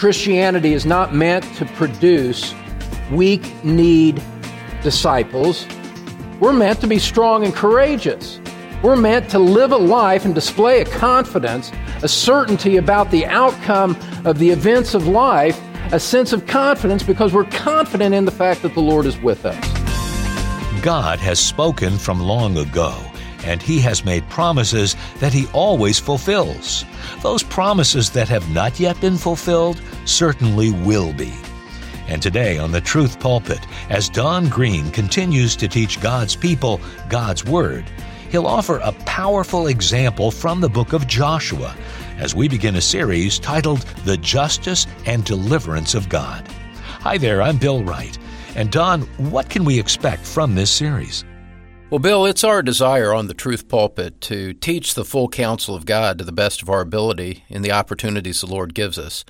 Christianity is not meant to produce weak kneed disciples. We're meant to be strong and courageous. We're meant to live a life and display a confidence, a certainty about the outcome of the events of life, a sense of confidence because we're confident in the fact that the Lord is with us. God has spoken from long ago, and He has made promises that He always fulfills. Those promises that have not yet been fulfilled certainly will be. And today on the Truth Pulpit, as Don Green continues to teach God's people God's Word, he'll offer a powerful example from the book of Joshua as we begin a series titled The Justice and Deliverance of God. Hi there, I'm Bill Wright. And Don, what can we expect from this series? Well, Bill, it's our desire on the Truth Pulpit to teach the full counsel of God to the best of our ability in the opportunities the Lord gives us.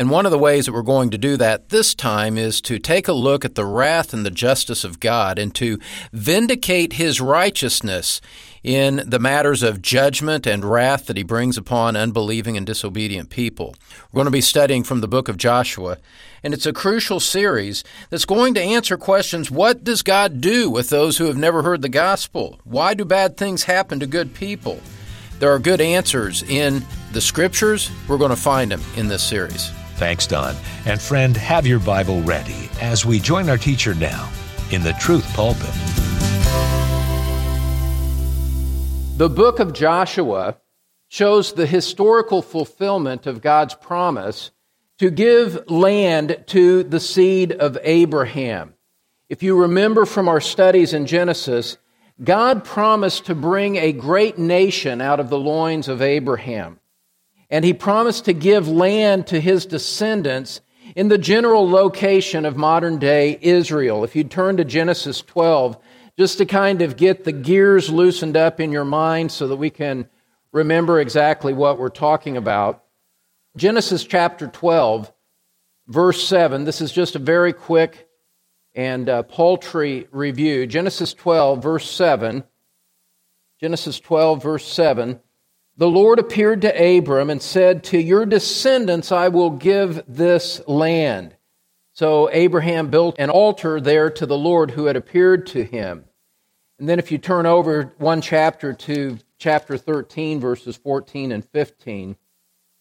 And one of the ways that we're going to do that this time is to take a look at the wrath and the justice of God and to vindicate His righteousness in the matters of judgment and wrath that He brings upon unbelieving and disobedient people. We're going to be studying from the book of Joshua, and it's a crucial series that's going to answer questions what does God do with those who have never heard the gospel? Why do bad things happen to good people? There are good answers in the scriptures. We're going to find them in this series. Thanks, Don. And friend, have your Bible ready as we join our teacher now in the Truth Pulpit. The book of Joshua shows the historical fulfillment of God's promise to give land to the seed of Abraham. If you remember from our studies in Genesis, God promised to bring a great nation out of the loins of Abraham and he promised to give land to his descendants in the general location of modern day Israel. If you turn to Genesis 12, just to kind of get the gears loosened up in your mind so that we can remember exactly what we're talking about. Genesis chapter 12, verse 7. This is just a very quick and uh, paltry review. Genesis 12, verse 7. Genesis 12, verse 7 the Lord appeared to Abram and said, To your descendants I will give this land. So Abraham built an altar there to the Lord who had appeared to him. And then if you turn over one chapter to chapter 13, verses 14 and 15,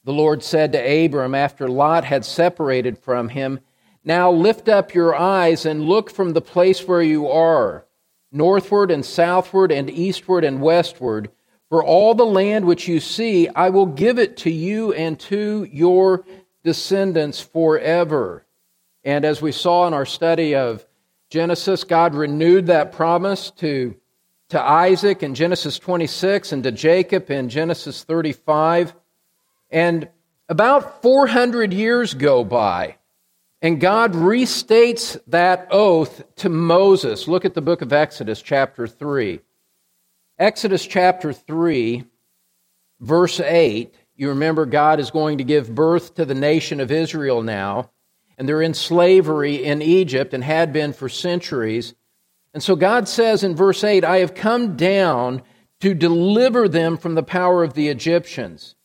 the Lord said to Abram after Lot had separated from him, Now lift up your eyes and look from the place where you are, northward and southward and eastward and westward for all the land which you see, I will give it to you and to your descendants forever. And as we saw in our study of Genesis, God renewed that promise to, to Isaac in Genesis 26 and to Jacob in Genesis 35. And about 400 years go by, and God restates that oath to Moses. Look at the book of Exodus, chapter 3. Exodus chapter 3, verse 8, you remember God is going to give birth to the nation of Israel now, and they're in slavery in Egypt and had been for centuries. And so God says in verse 8, I have come down to deliver them from the power of the Egyptians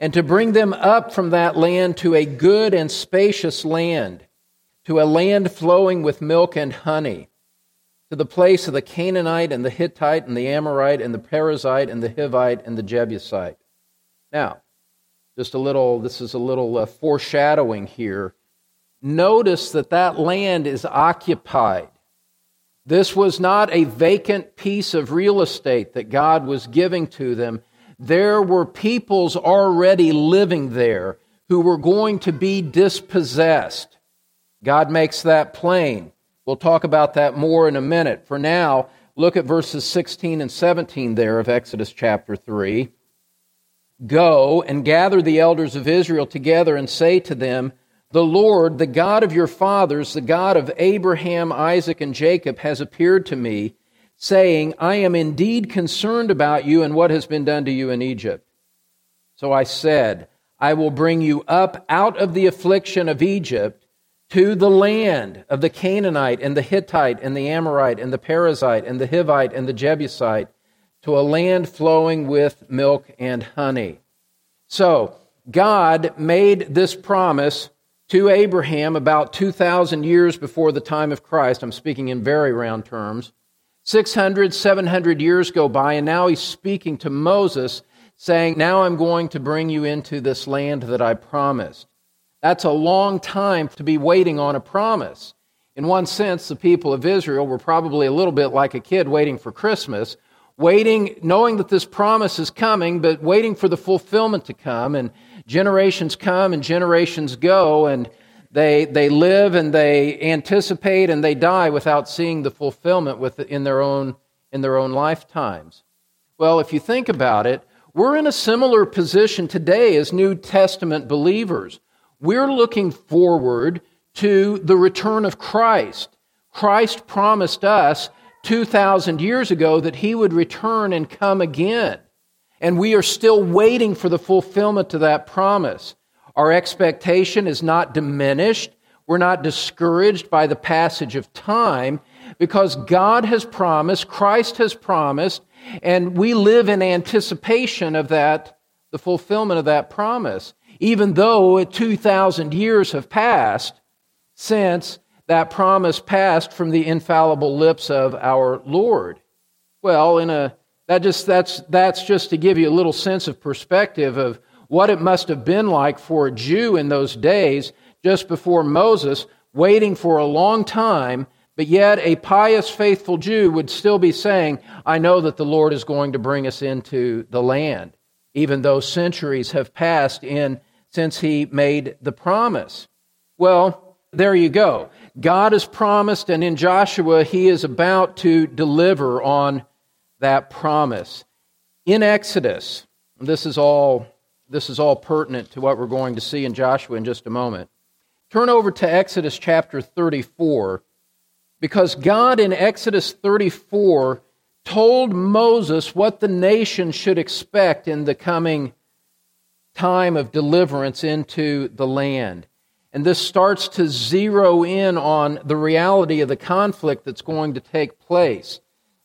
and to bring them up from that land to a good and spacious land, to a land flowing with milk and honey to the place of the Canaanite and the Hittite and the Amorite and the Perizzite and the Hivite and the Jebusite. Now, just a little, this is a little uh, foreshadowing here. Notice that that land is occupied. This was not a vacant piece of real estate that God was giving to them. There were peoples already living there who were going to be dispossessed. God makes that plain. We'll talk about that more in a minute. For now, look at verses 16 and 17 there of Exodus chapter 3. Go and gather the elders of Israel together and say to them, The Lord, the God of your fathers, the God of Abraham, Isaac, and Jacob, has appeared to me, saying, I am indeed concerned about you and what has been done to you in Egypt. So I said, I will bring you up out of the affliction of Egypt to the land of the Canaanite and the Hittite and the Amorite and the Perizzite and the Hivite and the Jebusite, to a land flowing with milk and honey. So, God made this promise to Abraham about 2,000 years before the time of Christ. I'm speaking in very round terms. 600, 700 years go by, and now he's speaking to Moses, saying, Now I'm going to bring you into this land that I promised. That's a long time to be waiting on a promise. In one sense, the people of Israel were probably a little bit like a kid waiting for Christmas, waiting, knowing that this promise is coming, but waiting for the fulfillment to come. And generations come and generations go, and they, they live and they anticipate and they die without seeing the fulfillment in, their own, in their own lifetimes. Well, if you think about it, we're in a similar position today as New Testament believers. We're looking forward to the return of Christ. Christ promised us 2,000 years ago that he would return and come again. And we are still waiting for the fulfillment of that promise. Our expectation is not diminished. We're not discouraged by the passage of time because God has promised, Christ has promised, and we live in anticipation of that, the fulfillment of that promise. Even though 2,000 years have passed since that promise passed from the infallible lips of our Lord. Well, in a that just that's that's just to give you a little sense of perspective of what it must have been like for a Jew in those days, just before Moses, waiting for a long time, but yet a pious, faithful Jew would still be saying, I know that the Lord is going to bring us into the land, even though centuries have passed in since he made the promise. Well, there you go. God has promised, and in Joshua, he is about to deliver on that promise. In Exodus, this is all this is all pertinent to what we're going to see in Joshua in just a moment. Turn over to Exodus chapter 34, because God in Exodus 34 told Moses what the nation should expect in the coming time of deliverance into the land. And this starts to zero in on the reality of the conflict that's going to take place.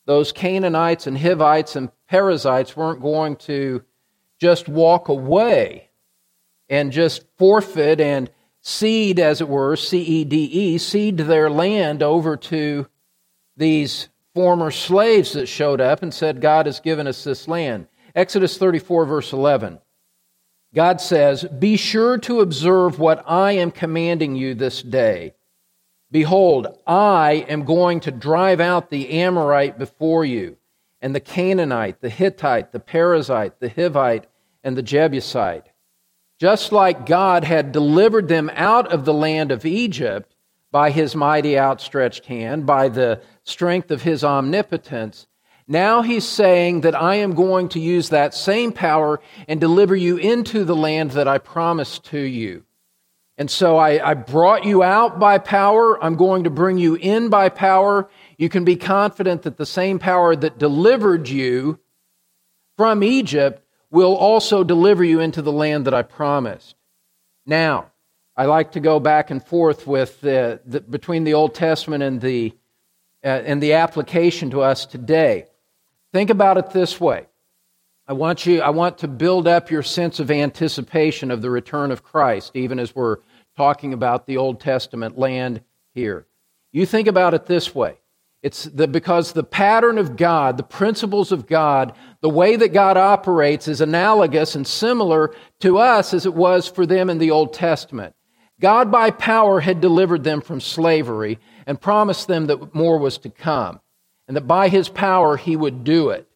Those Canaanites and Hivites and Perizzites weren't going to just walk away and just forfeit and cede, as it were, C E D E, cede their land over to these former slaves that showed up and said, God has given us this land. Exodus 34, verse 11. God says, Be sure to observe what I am commanding you this day. Behold, I am going to drive out the Amorite before you and the Canaanite, the Hittite, the Perizzite, the Hivite, and the Jebusite. Just like God had delivered them out of the land of Egypt by his mighty outstretched hand, by the strength of his omnipotence, now he's saying that I am going to use that same power and deliver you into the land that I promised to you. And so I, I, brought you out by power. I'm going to bring you in by power. You can be confident that the same power that delivered you from Egypt will also deliver you into the land that I promised. Now, I like to go back and forth with the, the, between the Old Testament and the, uh, and the application to us today. Think about it this way. I want you I want to build up your sense of anticipation of the return of Christ even as we're talking about the Old Testament land here. You think about it this way. It's the, because the pattern of God, the principles of God, the way that God operates is analogous and similar to us as it was for them in the Old Testament. God, by power, had delivered them from slavery and promised them that more was to come, and that by his power he would do it.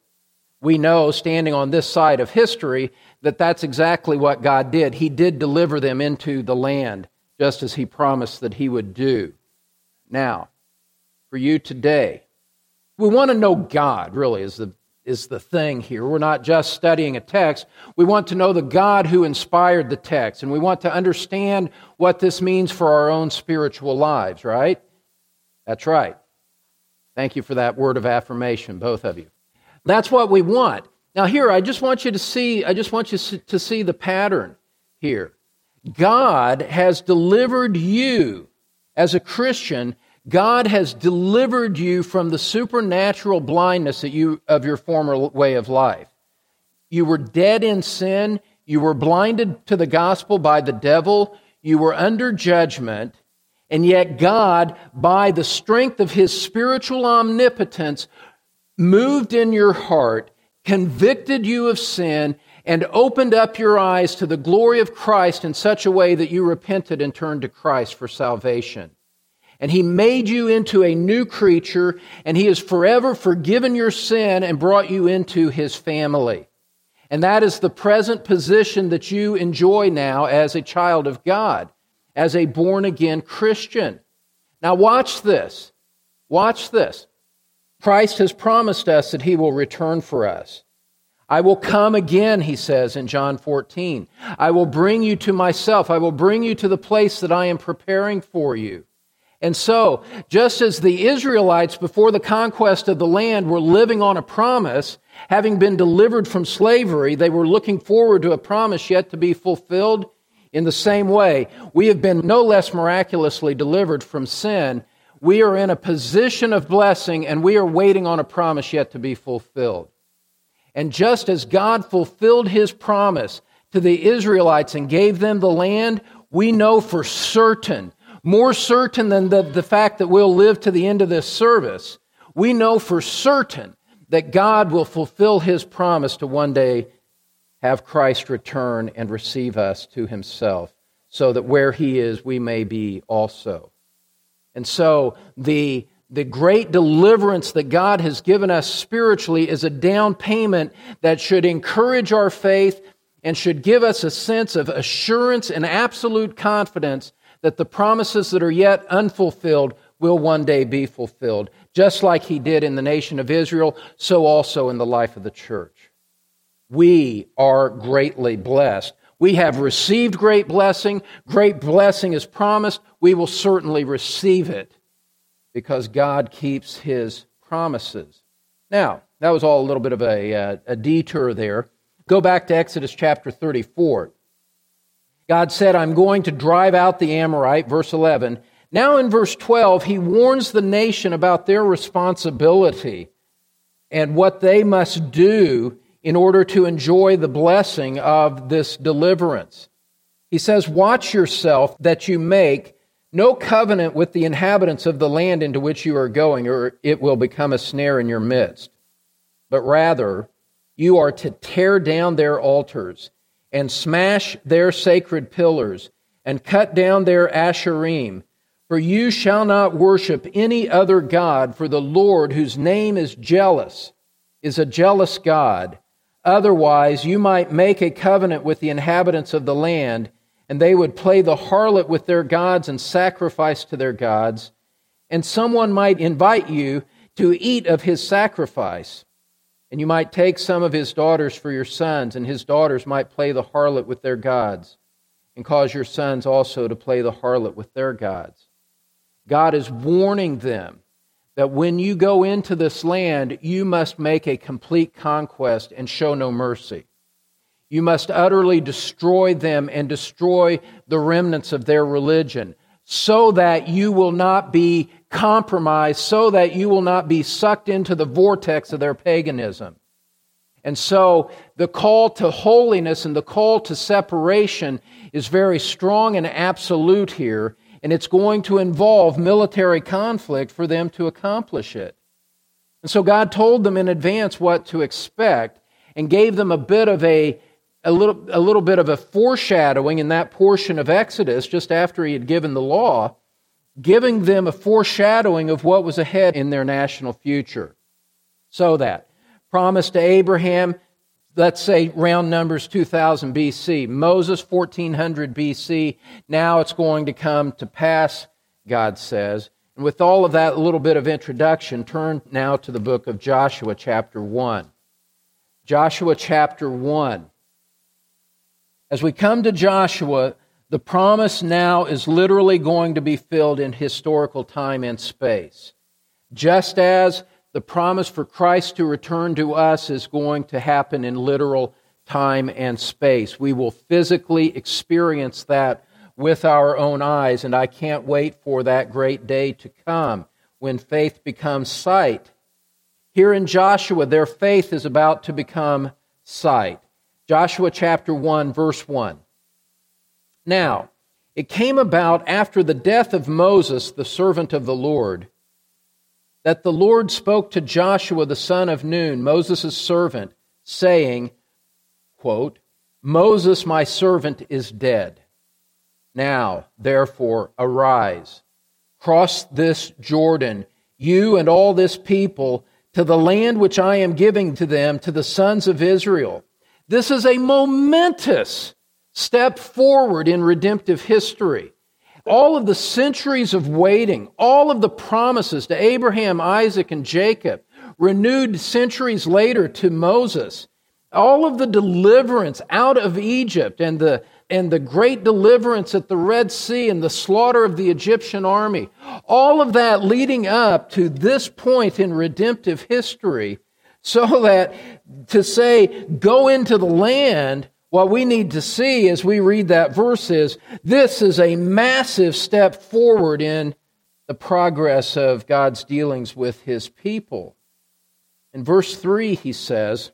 We know, standing on this side of history, that that's exactly what God did. He did deliver them into the land, just as he promised that he would do. Now, for you today. We want to know God, really, is the, is the thing here. We're not just studying a text. We want to know the God who inspired the text, and we want to understand what this means for our own spiritual lives, right? That's right. Thank you for that word of affirmation, both of you. That's what we want. Now, here, I just want you to see, I just want you to see the pattern here. God has delivered you as a Christian God has delivered you from the supernatural blindness that you, of your former way of life. You were dead in sin. You were blinded to the gospel by the devil. you were under judgment, and yet God, by the strength of his spiritual omnipotence, moved in your heart, convicted you of sin, and opened up your eyes to the glory of Christ in such a way that you repented and turned to Christ for salvation. And He made you into a new creature, and He has forever forgiven your sin and brought you into His family. And that is the present position that you enjoy now as a child of God, as a born again Christian. Now, watch this. Watch this. Christ has promised us that He will return for us. I will come again, he says in John 14. I will bring you to myself. I will bring you to the place that I am preparing for you. And so, just as the Israelites before the conquest of the land were living on a promise, having been delivered from slavery, they were looking forward to a promise yet to be fulfilled. In the same way, we have been no less miraculously delivered from sin. We are in a position of blessing and we are waiting on a promise yet to be fulfilled. And just as God fulfilled his promise to the Israelites and gave them the land, we know for certain, more certain than the, the fact that we'll live to the end of this service, we know for certain that God will fulfill his promise to one day have Christ return and receive us to himself, so that where he is, we may be also. And so the the great deliverance that God has given us spiritually is a down payment that should encourage our faith and should give us a sense of assurance and absolute confidence that the promises that are yet unfulfilled will one day be fulfilled. Just like he did in the nation of Israel, so also in the life of the church. We are greatly blessed. We have received great blessing. Great blessing is promised. We will certainly receive it because God keeps his promises. Now, that was all a little bit of a, uh, a detour there. Go back to Exodus chapter 34. God said, I'm going to drive out the Amorite, verse 11. Now in verse 12, he warns the nation about their responsibility and what they must do in order to enjoy the blessing of this deliverance. He says, Watch yourself that you make no covenant with the inhabitants of the land into which you are going, or it will become a snare in your midst. But rather, you are to tear down their altars and smash their sacred pillars and cut down their asherim. For you shall not worship any other God, for the Lord, whose name is jealous, is a jealous God. Otherwise, you might make a covenant with the inhabitants of the land and they would play the harlot with their gods and sacrifice to their gods. And someone might invite you to eat of his sacrifice. And you might take some of his daughters for your sons, and his daughters might play the harlot with their gods, and cause your sons also to play the harlot with their gods. God is warning them that when you go into this land, you must make a complete conquest and show no mercy. You must utterly destroy them and destroy the remnants of their religion so that you will not be compromised, so that you will not be sucked into the vortex of their paganism. And so the call to holiness and the call to separation is very strong and absolute here, and it's going to involve military conflict for them to accomplish it. And so God told them in advance what to expect and gave them a bit of a a little, a little bit of a foreshadowing in that portion of Exodus, just after he had given the law, giving them a foreshadowing of what was ahead in their national future. So that, promise to Abraham, let's say round numbers 2000 BC, Moses 1400 BC, now it's going to come to pass, God says. And with all of that little bit of introduction, turn now to the book of Joshua, chapter 1. Joshua, chapter 1. As we come to Joshua, the promise now is literally going to be filled in historical time and space. Just as the promise for Christ to return to us is going to happen in literal time and space. We will physically experience that with our own eyes, and I can't wait for that great day to come when faith becomes sight. Here in Joshua, their faith is about to become sight. Joshua chapter 1, verse 1. Now, It came about after the death of Moses, the servant of the Lord, that the Lord spoke to Joshua the son of Nun, Moses' servant, saying, quote, Moses, my servant, is dead. Now, therefore, arise, cross this Jordan, you and all this people, to the land which I am giving to them, to the sons of Israel. This is a momentous step forward in redemptive history. All of the centuries of waiting, all of the promises to Abraham, Isaac, and Jacob, renewed centuries later to Moses, all of the deliverance out of Egypt and the, and the great deliverance at the Red Sea and the slaughter of the Egyptian army, all of that leading up to this point in redemptive history, so that to say, go into the land, what we need to see as we read that verse is this is a massive step forward in the progress of God's dealings with his people. In verse 3, he says,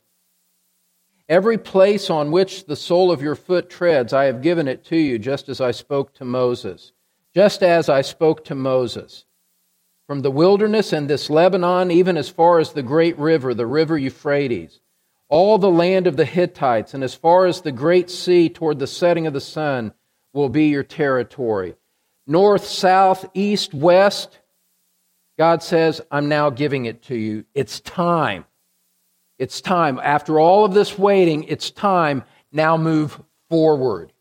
Every place on which the sole of your foot treads, I have given it to you, just as I spoke to Moses. Just as I spoke to Moses. From the wilderness and this Lebanon, even as far as the great river, the river Euphrates, all the land of the Hittites, and as far as the great sea toward the setting of the sun, will be your territory. North, south, east, west, God says, I'm now giving it to you. It's time. It's time. After all of this waiting, it's time. Now move forward.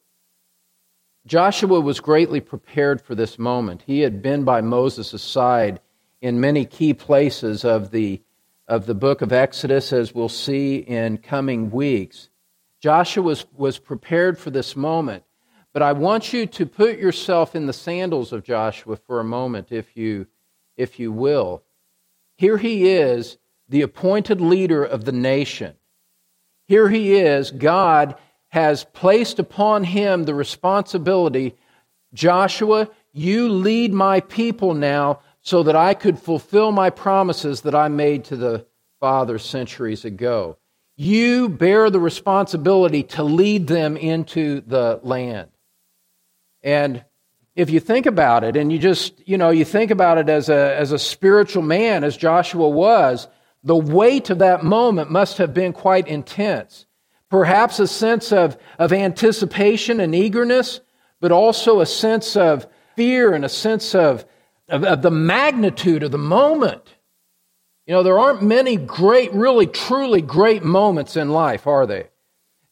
Joshua was greatly prepared for this moment. He had been by Moses' side in many key places of the, of the book of Exodus, as we'll see in coming weeks. Joshua was, was prepared for this moment. But I want you to put yourself in the sandals of Joshua for a moment, if you, if you will. Here he is the appointed leader of the nation. Here he is. God has placed upon him the responsibility Joshua, you lead my people now so that I could fulfill my promises that I made to the Father centuries ago. You bear the responsibility to lead them into the land. And if you think about it, and you just, you know, you think about it as a, as a spiritual man, as Joshua was, the weight of that moment must have been quite intense. Perhaps a sense of, of anticipation and eagerness, but also a sense of fear and a sense of, of, of the magnitude of the moment. You know, there aren't many great, really, truly great moments in life, are they?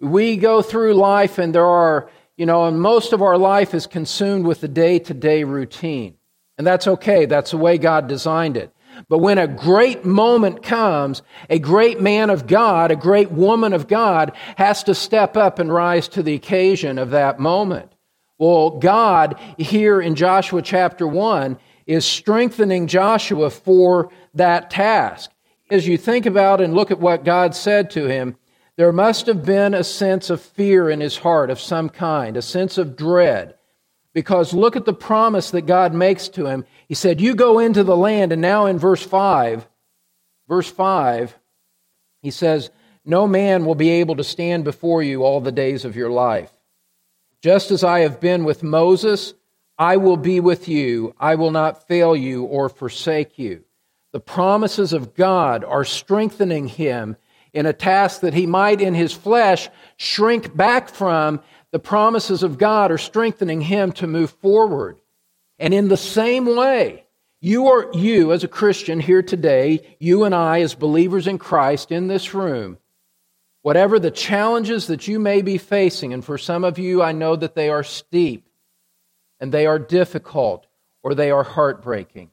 We go through life and there are, you know, and most of our life is consumed with the day to day routine. And that's okay. That's the way God designed it. But when a great moment comes, a great man of God, a great woman of God has to step up and rise to the occasion of that moment. Well, God here in Joshua chapter 1 is strengthening Joshua for that task. As you think about and look at what God said to him, there must have been a sense of fear in his heart of some kind, a sense of dread. Because look at the promise that God makes to him. He said, You go into the land. And now in verse 5, verse 5, he says, No man will be able to stand before you all the days of your life. Just as I have been with Moses, I will be with you. I will not fail you or forsake you. The promises of God are strengthening him in a task that he might in his flesh shrink back from the promises of God are strengthening him to move forward. And in the same way, you are you as a Christian here today, you and I as believers in Christ in this room, whatever the challenges that you may be facing, and for some of you, I know that they are steep and they are difficult or they are heartbreaking.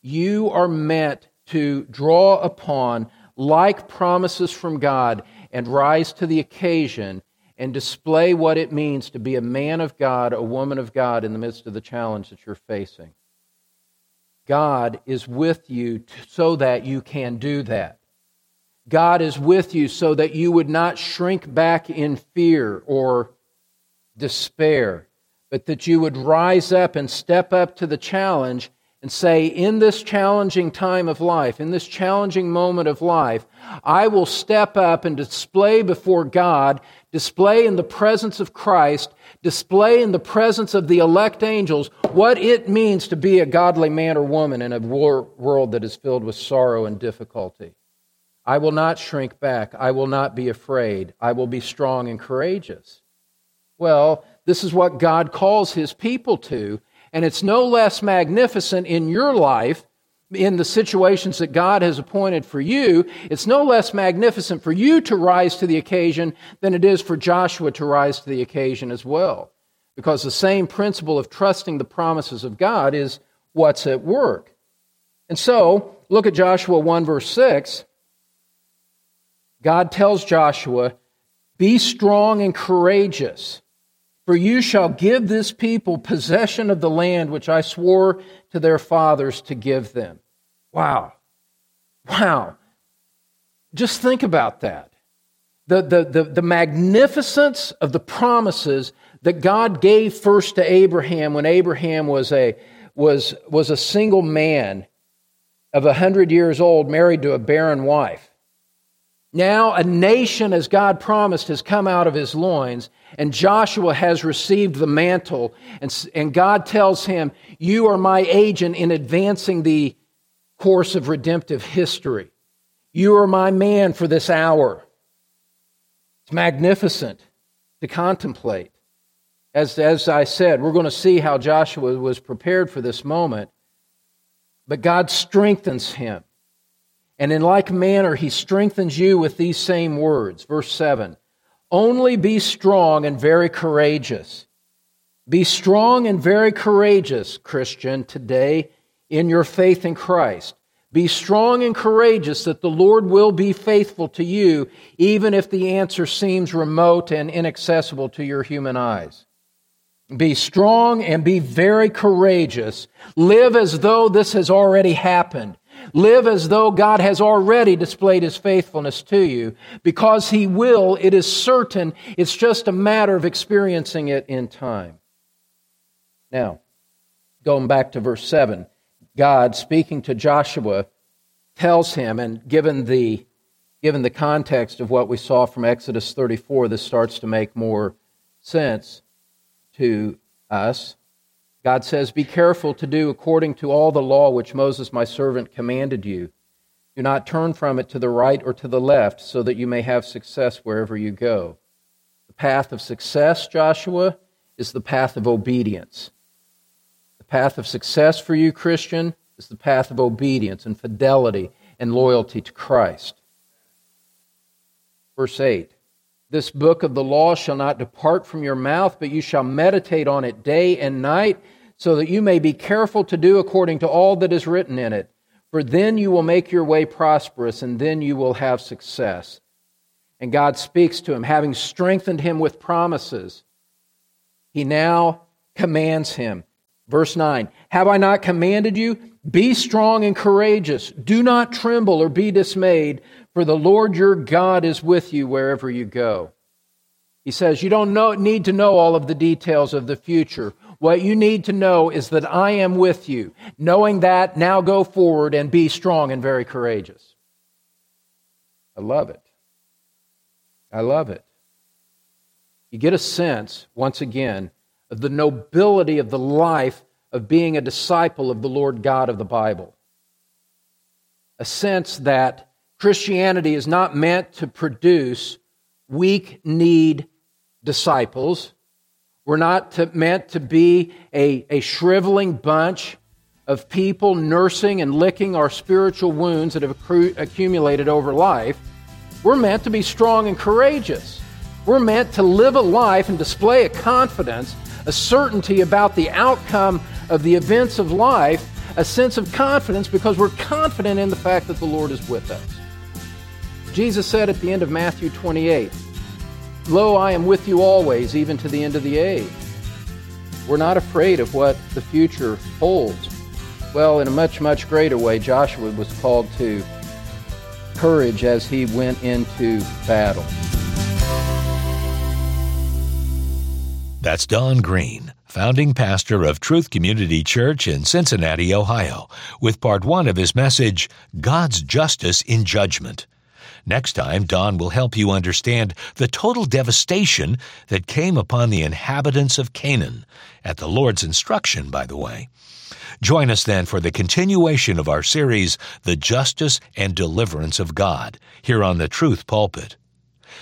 You are meant to draw upon like promises from God and rise to the occasion and display what it means to be a man of God, a woman of God in the midst of the challenge that you're facing. God is with you so that you can do that. God is with you so that you would not shrink back in fear or despair, but that you would rise up and step up to the challenge and say, in this challenging time of life, in this challenging moment of life, I will step up and display before God display in the presence of Christ, display in the presence of the elect angels what it means to be a godly man or woman in a world that is filled with sorrow and difficulty. I will not shrink back. I will not be afraid. I will be strong and courageous. Well, this is what God calls his people to, and it's no less magnificent in your life in the situations that God has appointed for you, it's no less magnificent for you to rise to the occasion than it is for Joshua to rise to the occasion as well. Because the same principle of trusting the promises of God is what's at work. And so, look at Joshua 1, verse 6. God tells Joshua, Be strong and courageous, for you shall give this people possession of the land which I swore to their fathers to give them. Wow. Wow. Just think about that. The, the, the, the, magnificence of the promises that God gave first to Abraham when Abraham was a, was, was a single man of a hundred years old, married to a barren wife. Now, a nation, as God promised, has come out of his loins, and Joshua has received the mantle. And, and God tells him, You are my agent in advancing the course of redemptive history. You are my man for this hour. It's magnificent to contemplate. As, as I said, we're going to see how Joshua was prepared for this moment. But God strengthens him. And in like manner, he strengthens you with these same words. Verse 7 Only be strong and very courageous. Be strong and very courageous, Christian, today in your faith in Christ. Be strong and courageous that the Lord will be faithful to you, even if the answer seems remote and inaccessible to your human eyes. Be strong and be very courageous. Live as though this has already happened. Live as though God has already displayed his faithfulness to you. Because he will, it is certain. It's just a matter of experiencing it in time. Now, going back to verse 7. God, speaking to Joshua, tells him, and given the, given the context of what we saw from Exodus 34, this starts to make more sense to us. God says, Be careful to do according to all the law which Moses my servant commanded you. Do not turn from it to the right or to the left, so that you may have success wherever you go. The path of success, Joshua, is the path of obedience The path of success for you, Christian, is the path of obedience and fidelity and loyalty to Christ. Verse 8 This book of the law shall not depart from your mouth, but you shall meditate on it day and night, so that you may be careful to do according to all that is written in it. For then you will make your way prosperous, and then you will have success. And God speaks to him, having strengthened him with promises. He now commands him Verse 9 Have I not commanded you? Be strong and courageous. Do not tremble or be dismayed, for the Lord your God is with you wherever you go. He says, You don't know, need to know all of the details of the future. What you need to know is that I am with you. Knowing that, now go forward and be strong and very courageous. I love it. I love it. You get a sense, once again, of the nobility of the life of being a disciple of the Lord God of the Bible. A sense that Christianity is not meant to produce weak kneed disciples. We're not to, meant to be a, a shriveling bunch of people nursing and licking our spiritual wounds that have accru- accumulated over life. We're meant to be strong and courageous. We're meant to live a life and display a confidence a certainty about the outcome of the events of life, a sense of confidence because we're confident in the fact that the Lord is with us. Jesus said at the end of Matthew 28, Lo, I am with you always, even to the end of the age. We're not afraid of what the future holds. Well, in a much, much greater way, Joshua was called to courage as he went into battle. That's Don Green, founding pastor of Truth Community Church in Cincinnati, Ohio, with part one of his message, God's Justice in Judgment. Next time, Don will help you understand the total devastation that came upon the inhabitants of Canaan, at the Lord's instruction, by the way. Join us then for the continuation of our series, The Justice and Deliverance of God, here on the Truth Pulpit.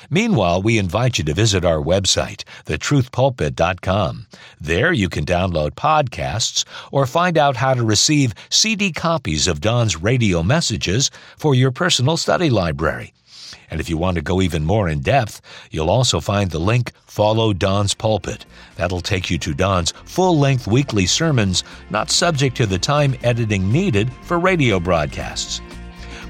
Meanwhile, we invite you to visit our website, thetruthpulpit.com. There you can download podcasts or find out how to receive CD copies of Don's radio messages for your personal study library. And if you want to go even more in depth, you'll also find the link Follow Don's Pulpit. That'll take you to Don's full length weekly sermons, not subject to the time editing needed for radio broadcasts.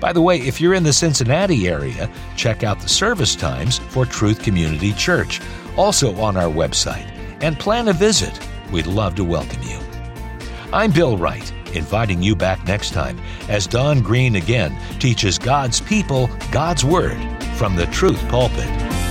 By the way, if you're in the Cincinnati area, check out the service times for Truth Community Church, also on our website, and plan a visit. We'd love to welcome you. I'm Bill Wright, inviting you back next time as Don Green again teaches God's people God's Word from the Truth Pulpit.